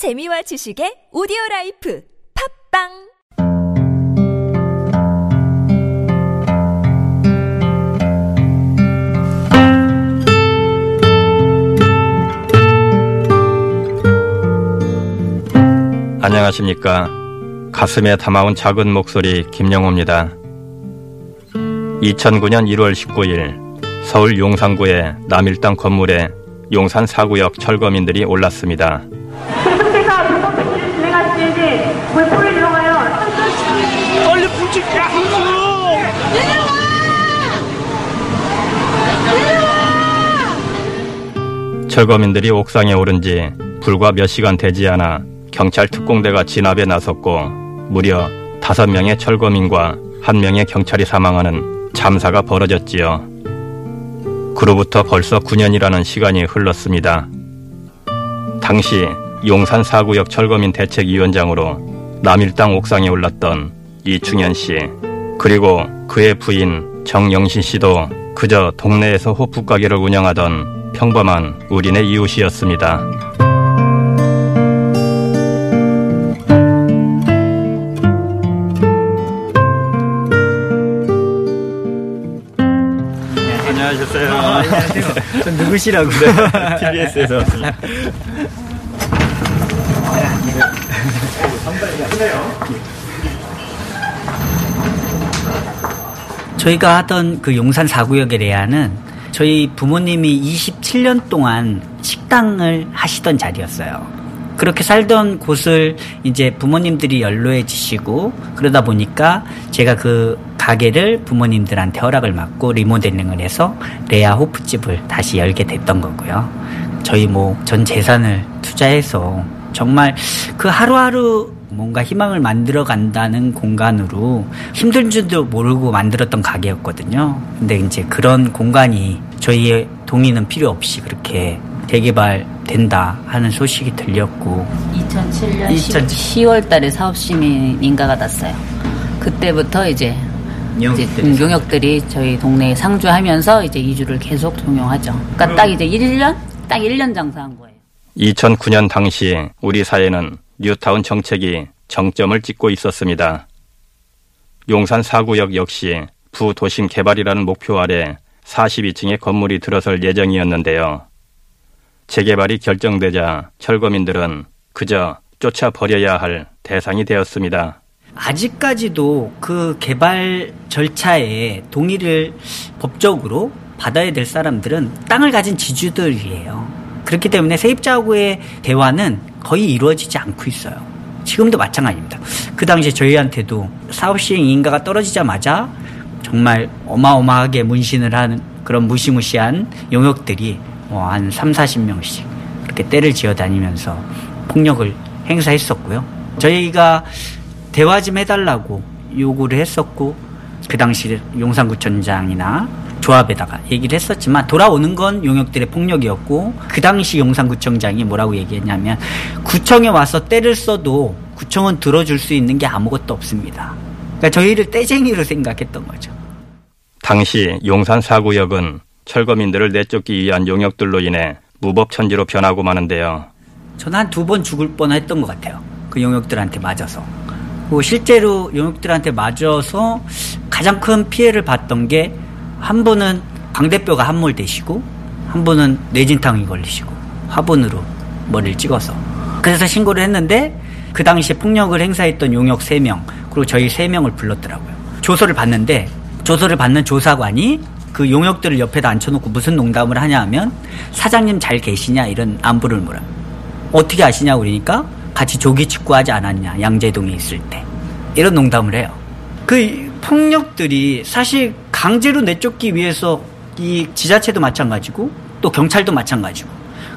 재미와 지식의 오디오 life 팟빵 안녕하십니까. 가슴에 담아온 작은 목소리 김영호입니다. 2009년 1월 19일 서울 용산구의 남일당 건물에 용산 사구역 철거민들이 올랐습니다. 선택가 불법 조치를 진행하시는지 물품을 들어가요. 빨리 불지 철거민들이 옥상에 오른 지 불과 몇 시간 되지 않아 경찰 특공대가 진압에 나섰고 무려 다섯 명의 철거민과 한 명의 경찰이 사망하는 참사가 벌어졌지요. 그로부터 벌써 9년이라는 시간이 흘렀습니다. 당시 용산 사구역 철거민 대책위원장으로 남일당 옥상에 올랐던 이충현 씨, 그리고 그의 부인 정영신 씨도 그저 동네에서 호프 가게를 운영하던 평범한 우리네 이웃이었습니다. 안녕하셨어요. 전 누구시라고? TBS에서 왔습니다. 저희가 하던 그 용산 사구역의 레아는 저희 부모님이 27년 동안 식당을 하시던 자리였어요. 그렇게 살던 곳을 이제 부모님들이 연로해 지시고 그러다 보니까 제가 그 가게를 부모님들한테 허락을 받고 리모델링을 해서 레아 호프집을 다시 열게 됐던 거고요. 저희 뭐 전 재산을 투자해서 정말 그 하루하루 뭔가 희망을 만들어 간다는 공간으로 힘든 줄도 모르고 만들었던 가게였거든요. 근데 이제 그런 공간이 저희의 동의는 필요 없이 그렇게 재개발된다 하는 소식이 들렸고 2007년 2000 10 월 달에 사업시민 인가가 났어요. 그때부터 이제 이제 용역들이 음, 용역들이 저희 동네에 상주하면서 이제 이주를 계속 종용하죠. 그러니까 딱 이제 1년? 딱 1년 장사한 거예요. 2009년 당시 우리 사회는 뉴타운 정책이 정점을 찍고 있었습니다. 용산 사구역 역시 부도심 개발이라는 목표 아래 42층의 건물이 들어설 예정이었는데요. 재개발이 결정되자 철거민들은 그저 쫓아버려야 할 대상이 되었습니다. 아직까지도 그 개발 절차에 동의를 법적으로 받아야 될 사람들은 땅을 가진 지주들이에요. 그렇기 때문에 세입자하고의 대화는 거의 이루어지지 않고 있어요. 지금도 마찬가지입니다. 그 당시에 저희한테도 사업 시행 인가가 떨어지자마자 정말 어마어마하게 문신을 하는 그런 무시무시한 용역들이 뭐한 3, 40명씩 그렇게 때를 지어 다니면서 폭력을 행사했었고요. 저희가 대화 좀 해달라고 요구를 했었고 그 당시 용산구청장이나 조합에다가 얘기를 했었지만 돌아오는 건 용역들의 폭력이었고 그 당시 용산구청장이 뭐라고 얘기했냐면 구청에 와서 때를 써도 구청은 들어줄 수 있는 게 아무것도 없습니다. 그러니까 저희를 떼쟁이로 생각했던 거죠. 당시 용산 사구역은 철거민들을 내쫓기 위한 용역들로 인해 무법천지로 변하고 마는데요. 저는 한 두 번 죽을 뻔했던 것 같아요. 그 용역들한테 맞아서. 그리고 실제로 용역들한테 맞아서 가장 큰 피해를 봤던 게 한 분은 광대뼈가 함몰되시고 한 분은 뇌진탕이 걸리시고 화분으로 머리를 찍어서 그래서 신고를 했는데 그 당시에 폭력을 행사했던 용역 3명 그리고 저희 3명을 불렀더라고요. 조서를 받는데 조서를 받는 조사관이 그 용역들을 옆에다 앉혀놓고 무슨 농담을 하냐 하면 사장님 잘 계시냐 이런 안부를 물어요. 어떻게 아시냐 그러니까 같이 조기 축구하지 않았냐 양재동에 있을 때 이런 농담을 해요. 그 폭력들이 사실 강제로 내쫓기 위해서 이 지자체도 마찬가지고 또 경찰도 마찬가지고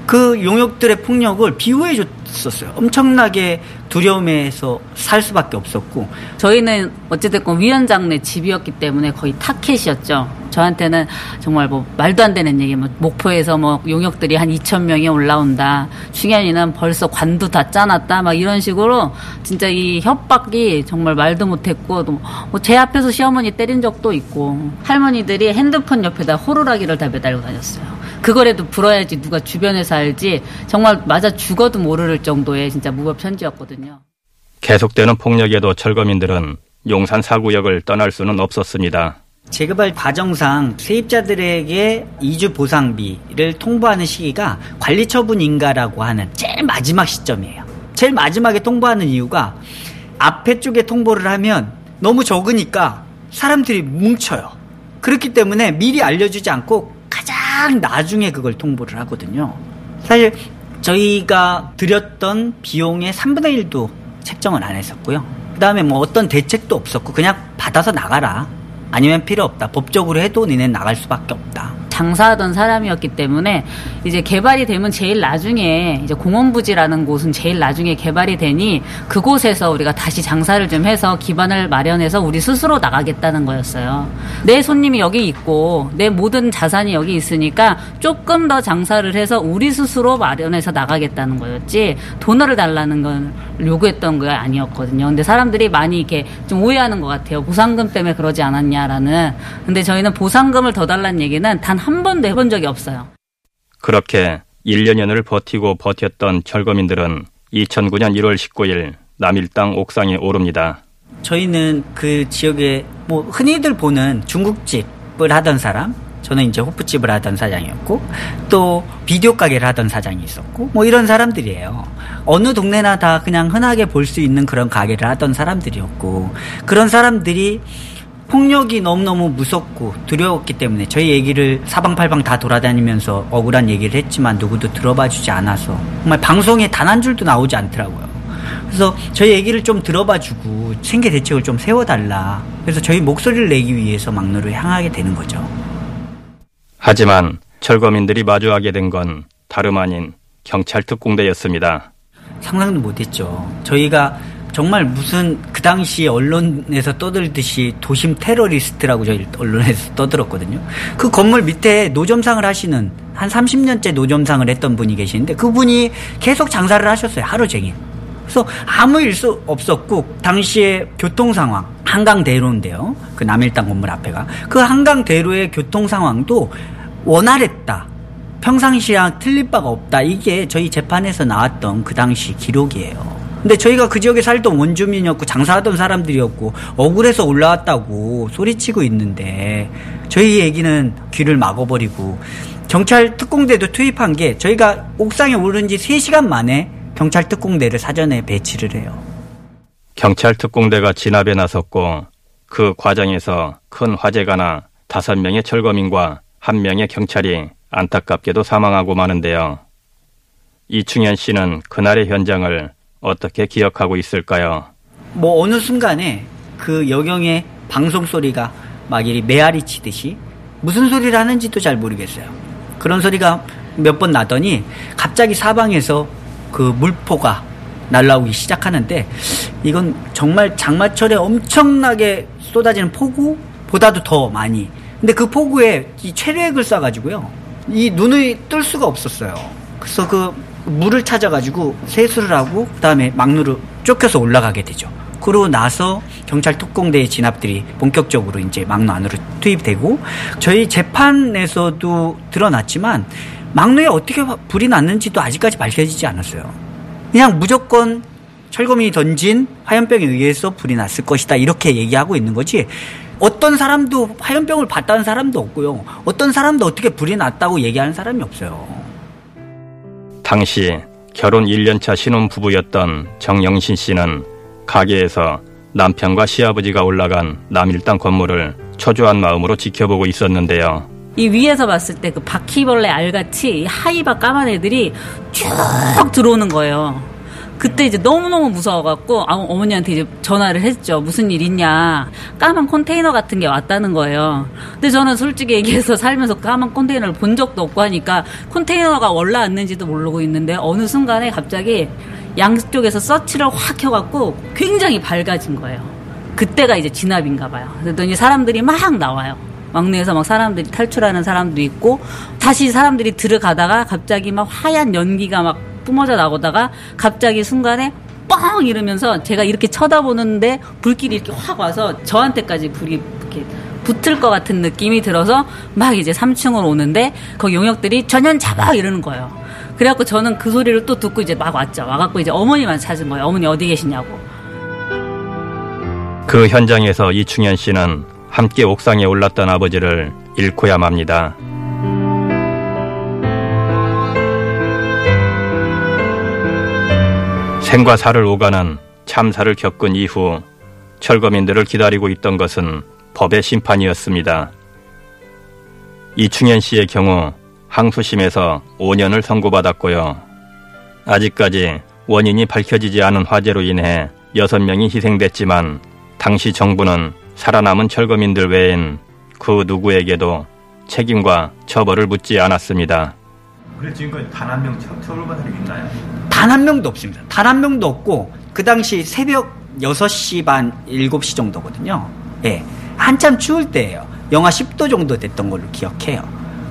그 용역들의 폭력을 비호해 줬었어요. 엄청나게 두려움에서 살 수밖에 없었고 저희는 어찌됐건 위원장네 집이었기 때문에 거의 타켓이었죠. 저한테는 정말 뭐 말도 안 되는 얘기, 뭐 목포에서 뭐 용역들이 한 2천 명이 올라온다. 충현이는 벌써 관도 다 짜놨다. 막 이런 식으로 진짜 이 협박이 정말 말도 못했고 뭐 제 앞에서 시어머니 때린 적도 있고 할머니들이 핸드폰 옆에다 호루라기를 다 매달고 다녔어요. 그거라도 불어야지 누가 주변에서 알지 정말 맞아 죽어도 모를 정도의 진짜 무법 천지였거든요. 계속되는 폭력에도 철거민들은 용산 사구역을 떠날 수는 없었습니다. 재개발 과정상 세입자들에게 이주 보상비를 통보하는 시기가 관리처분 인가라고 하는 제일 마지막 시점이에요. 제일 마지막에 통보하는 이유가 앞에 쪽에 통보를 하면 너무 적으니까 사람들이 뭉쳐요. 그렇기 때문에 미리 알려주지 않고 가장 나중에 그걸 통보를 하거든요. 사실 저희가 드렸던 비용의 3분의 1도 책정을 안 했었고요. 그 다음에 뭐 어떤 대책도 없었고 그냥 받아서 나가라. 아니면 필요 없다. 법적으로 해도 니네 나갈 수밖에 없다. 장사하던 사람이었기 때문에 이제 개발이 되면 제일 나중에 이제 공원 부지라는 곳은 제일 나중에 개발이 되니 그곳에서 우리가 다시 장사를 좀 해서 기반을 마련해서 우리 스스로 나가겠다는 거였어요. 내 손님이 여기 있고 내 모든 자산이 여기 있으니까 조금 더 장사를 해서 우리 스스로 마련해서 나가겠다는 거였지 돈을 달라는 건 요구했던 게 아니었거든요. 근데 사람들이 많이 이렇게 좀 오해하는 것 같아요. 보상금 때문에 그러지 않았냐라는. 근데 저희는 보상금을 더 달라는 얘기는 단한 번도 해본 적이 없어요. 그렇게 1년여를 버티고 버텼던 철거민들은 2009년 1월 19일 남일당 옥상에 오릅니다. 저희는 그 지역에 뭐 흔히들 보는 중국집을 하던 사람, 저는 이제 호프집을 하던 사장이었고 또 비디오 가게를 하던 사장이 있었고 뭐 이런 사람들이에요. 어느 동네나 다 그냥 흔하게 볼 수 있는 그런 가게를 하던 사람들이었고 그런 사람들이 폭력이 너무너무 무섭고 두려웠기 때문에 저희 얘기를 사방팔방 다 돌아다니면서 억울한 얘기를 했지만 누구도 들어봐 주지 않아서 정말 방송에 단 한 줄도 나오지 않더라고요. 그래서 저희 얘기를 좀 들어봐 주고 생계 대책을 좀 세워달라. 그래서 저희 목소리를 내기 위해서 막로를 향하게 되는 거죠. 하지만 철거민들이 마주하게 된 건 다름 아닌 경찰 특공대였습니다. 상상도 못했죠. 저희가 정말 무슨 그 당시 언론에서 떠들듯이 도심 테러리스트라고 저희 언론에서 떠들었거든요. 그 건물 밑에 노점상을 하시는 한 30년째 노점상을 했던 분이 계시는데 그분이 계속 장사를 하셨어요. 하루 종일. 그래서 아무 일수 없었고 당시에 교통 상황 한강 대로인데요. 그 남일당 건물 앞에가 그 한강 대로의 교통 상황도 원활했다. 평상시랑 틀릴 바가 없다. 이게 저희 재판에서 나왔던 그 당시 기록이에요. 근데 저희가 그 지역에 살던 원주민이었고 장사하던 사람들이었고 억울해서 올라왔다고 소리치고 있는데 저희 얘기는 귀를 막아버리고 경찰 특공대도 투입한 게 저희가 옥상에 오른 지 3시간 만에 경찰 특공대를 사전에 배치를 해요. 경찰 특공대가 진압에 나섰고 그 과정에서 큰 화재가 나 다섯 명의 철거민과 한 명의 경찰이 안타깝게도 사망하고 마는데요. 이충현 씨는 그날의 현장을 어떻게 기억하고 있을까요? 뭐 어느 순간에 그 여경의 방송 소리가 막 이리 메아리 치듯이 무슨 소리를 하는지도 잘 모르겠어요. 그런 소리가 몇 번 나더니 갑자기 사방에서 그 물포가 날라오기 시작하는데 이건 정말 장마철에 엄청나게 쏟아지는 폭우보다도 더 많이. 근데 그 폭우에 이 체류액을 쏴가지고요. 이 눈을 뜰 수가 없었어요. 그래서 그 물을 찾아가지고 세수를 하고 그다음에 막루로 쫓겨서 올라가게 되죠. 그러고 나서 경찰 특공대의 진압들이 본격적으로 이제 막루 안으로 투입되고 저희 재판에서도 드러났지만 막루에 어떻게 불이 났는지도 아직까지 밝혀지지 않았어요. 그냥 무조건 철거민이 던진 화염병에 의해서 불이 났을 것이다 이렇게 얘기하고 있는 거지 어떤 사람도 화염병을 봤다는 사람도 없고요. 어떤 사람도 어떻게 불이 났다고 얘기하는 사람이 없어요. 당시 결혼 1년차 신혼부부였던 정영신 씨는 가게에서 남편과 시아버지가 올라간 남일당 건물을 초조한 마음으로 지켜보고 있었는데요. 이 위에서 봤을 때 그 바퀴벌레 알같이 하이바 까만 애들이 쭉 들어오는 거예요. 그때 이제 너무너무 무서워갖고 아, 어머니한테 이제 전화를 했죠. 무슨 일 있냐. 까만 컨테이너 같은 게 왔다는 거예요. 근데 저는 솔직히 얘기해서 살면서 까만 컨테이너를 본 적도 없고 하니까 컨테이너가 올라왔는지도 모르고 있는데 어느 순간에 갑자기 양쪽에서 서치를 확 켜갖고 굉장히 밝아진 거예요. 그때가 이제 진압인가 봐요. 그랬더니 사람들이 막 나와요. 막내에서 막 사람들이 탈출하는 사람도 있고 다시 사람들이 들어가다가 갑자기 막 하얀 연기가 막 뿜어져 나오다가 갑자기 순간에 뻥 이러면서 제가 이렇게 쳐다보는데 불길이 이렇게 확 와서 저한테까지 불이 이렇게 붙을 것 같은 느낌이 들어서 막 이제 3층으로 오는데 그 용역들이 전현 잡아 이러는 거예요. 그래갖고 저는 그 소리를 또 듣고 이제 막 왔죠. 와갖고 이제 어머니만 찾은 거예요. 어머니 어디 계시냐고. 그 현장에서 이충현 씨는 함께 옥상에 올랐던 아버지를 잃고야 맙니다. 생과 사를 오가는 참사를 겪은 이후 철거민들을 기다리고 있던 것은 법의 심판이었습니다. 이충현 씨의 경우 항소심에서 5년을 선고받았고요. 아직까지 원인이 밝혀지지 않은 화재로 인해 6명이 희생됐지만 당시 정부는 살아남은 철거민들 외엔 그 누구에게도 책임과 처벌을 묻지 않았습니다. 그래 지금까지 단 한 명 처벌받은 적 있나요? 단 한 명도 없습니다. 단 한 명도 없고 그 당시 새벽 6시 반 7시 정도거든요. 예. 한참 추울 때예요. 영하 10도 정도 됐던 걸로 기억해요.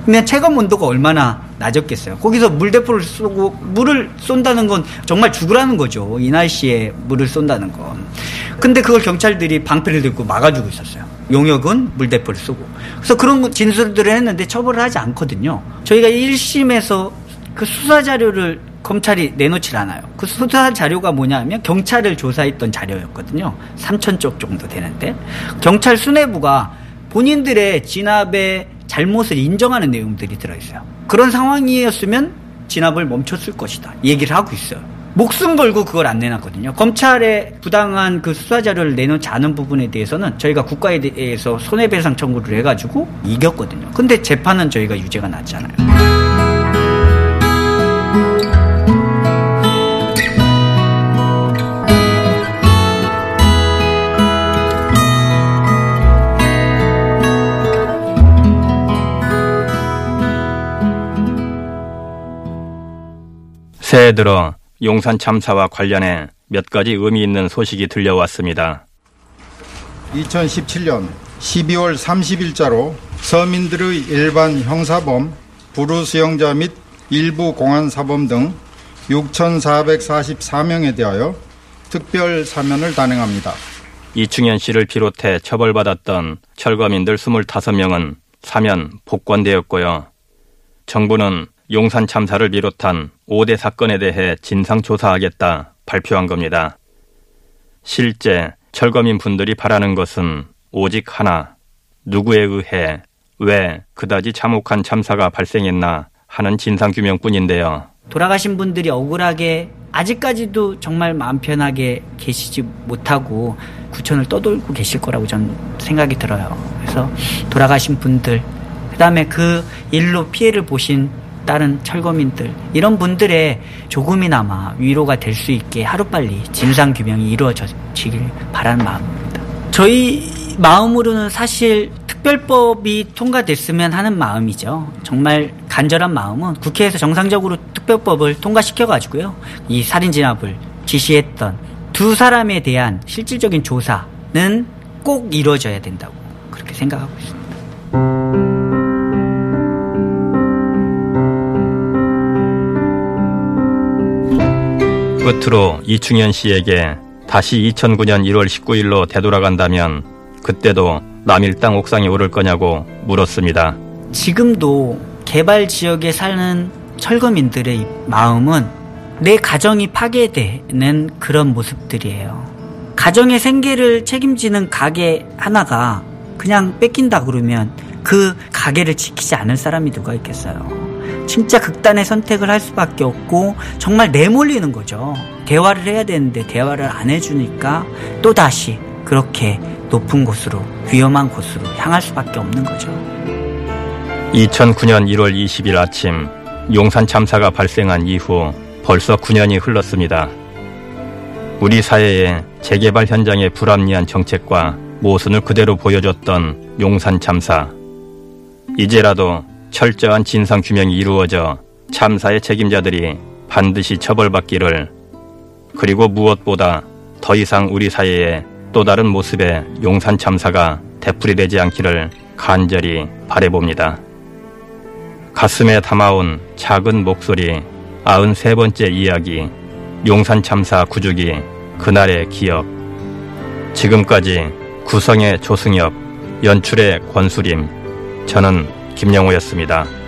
그러면 체감 온도가 얼마나 낮았겠어요. 거기서 물대포를 쏘고 물을 쏜다는 건 정말 죽으라는 거죠. 이 날씨에 물을 쏜다는 건. 근데 그걸 경찰들이 방패를 들고 막아주고 있었어요. 용역은 물대포를 쏘고. 그래서 그런 진술들을 했는데 처벌을 하지 않거든요. 저희가 1심에서 그 수사 자료를 검찰이 내놓질 않아요. 그 수사 자료가 뭐냐면 경찰을 조사했던 자료였거든요. 3천 쪽 정도 되는데 경찰 수뇌부가 본인들의 진압의 잘못을 인정하는 내용들이 들어있어요. 그런 상황이었으면 진압을 멈췄을 것이다. 얘기를 하고 있어요. 목숨 걸고 그걸 안 내놨거든요. 검찰의 부당한 그 수사 자료를 내놓지 않은 부분에 대해서는 저희가 국가에 대해서 손해배상 청구를 해가지고 이겼거든요. 근데 재판은 저희가 유죄가 났잖아요. 새해 들어 용산 참사와 관련해 몇 가지 의미 있는 소식이 들려왔습니다. 2017년 12월 30일자로 서민들의 일반 형사범, 부루수용자 및 일부 공안사범 등 6,444명에 대하여 특별 사면을 단행합니다. 이충현 씨를 비롯해 처벌받았던 철거민들 25명은 사면 복권되었고요. 정부는 용산 참사를 비롯한 5대 사건에 대해 진상조사하겠다 발표한 겁니다. 실제 철거민 분들이 바라는 것은 오직 하나, 누구에 의해 왜 그다지 참혹한 참사가 발생했나 하는 진상규명뿐인데요. 돌아가신 분들이 억울하게 아직까지도 정말 마음 편하게 계시지 못하고 구천을 떠돌고 계실 거라고 저는 생각이 들어요. 그래서 돌아가신 분들, 그 다음에 그 일로 피해를 보신 다른 철거민들 이런 분들의 조금이나마 위로가 될 수 있게 하루빨리 진상 규명이 이루어지길 바라는 마음입니다. 저희 마음으로는 사실 특별법이 통과됐으면 하는 마음이죠. 정말 간절한 마음은 국회에서 정상적으로 특별법을 통과시켜 가지고요. 이 살인 진압을 지시했던 두 사람에 대한 실질적인 조사는 꼭 이루어져야 된다고 그렇게 생각하고 있습니다. 끝으로 이충현 씨에게 다시 2009년 1월 19일로 되돌아간다면 그때도 남일당 옥상에 오를 거냐고 물었습니다. 지금도 개발 지역에 사는 철거민들의 마음은 내 가정이 파괴되는 그런 모습들이에요. 가정의 생계를 책임지는 가게 하나가 그냥 뺏긴다 그러면 그 가게를 지키지 않을 사람이 누가 있겠어요. 진짜 극단의 선택을 할 수밖에 없고 정말 내몰리는 거죠. 대화를 해야 되는데 대화를 안 해주니까 또 다시 그렇게 높은 곳으로 위험한 곳으로 향할 수밖에 없는 거죠. 2009년 1월 20일 아침 용산 참사가 발생한 이후 벌써 9년이 흘렀습니다. 우리 사회의 재개발 현장의 불합리한 정책과 모순을 그대로 보여줬던 용산 참사. 이제라도 철저한 진상 규명이 이루어져 참사의 책임자들이 반드시 처벌받기를 그리고 무엇보다 더 이상 우리 사회에 또 다른 모습의 용산 참사가 되풀이되지 않기를 간절히 바래봅니다. 가슴에 담아온 작은 목소리 아흔 세 번째 이야기 용산 참사 구주기 그날의 기억 지금까지 구성의 조승엽 연출의 권수림, 저는 김영호였습니다.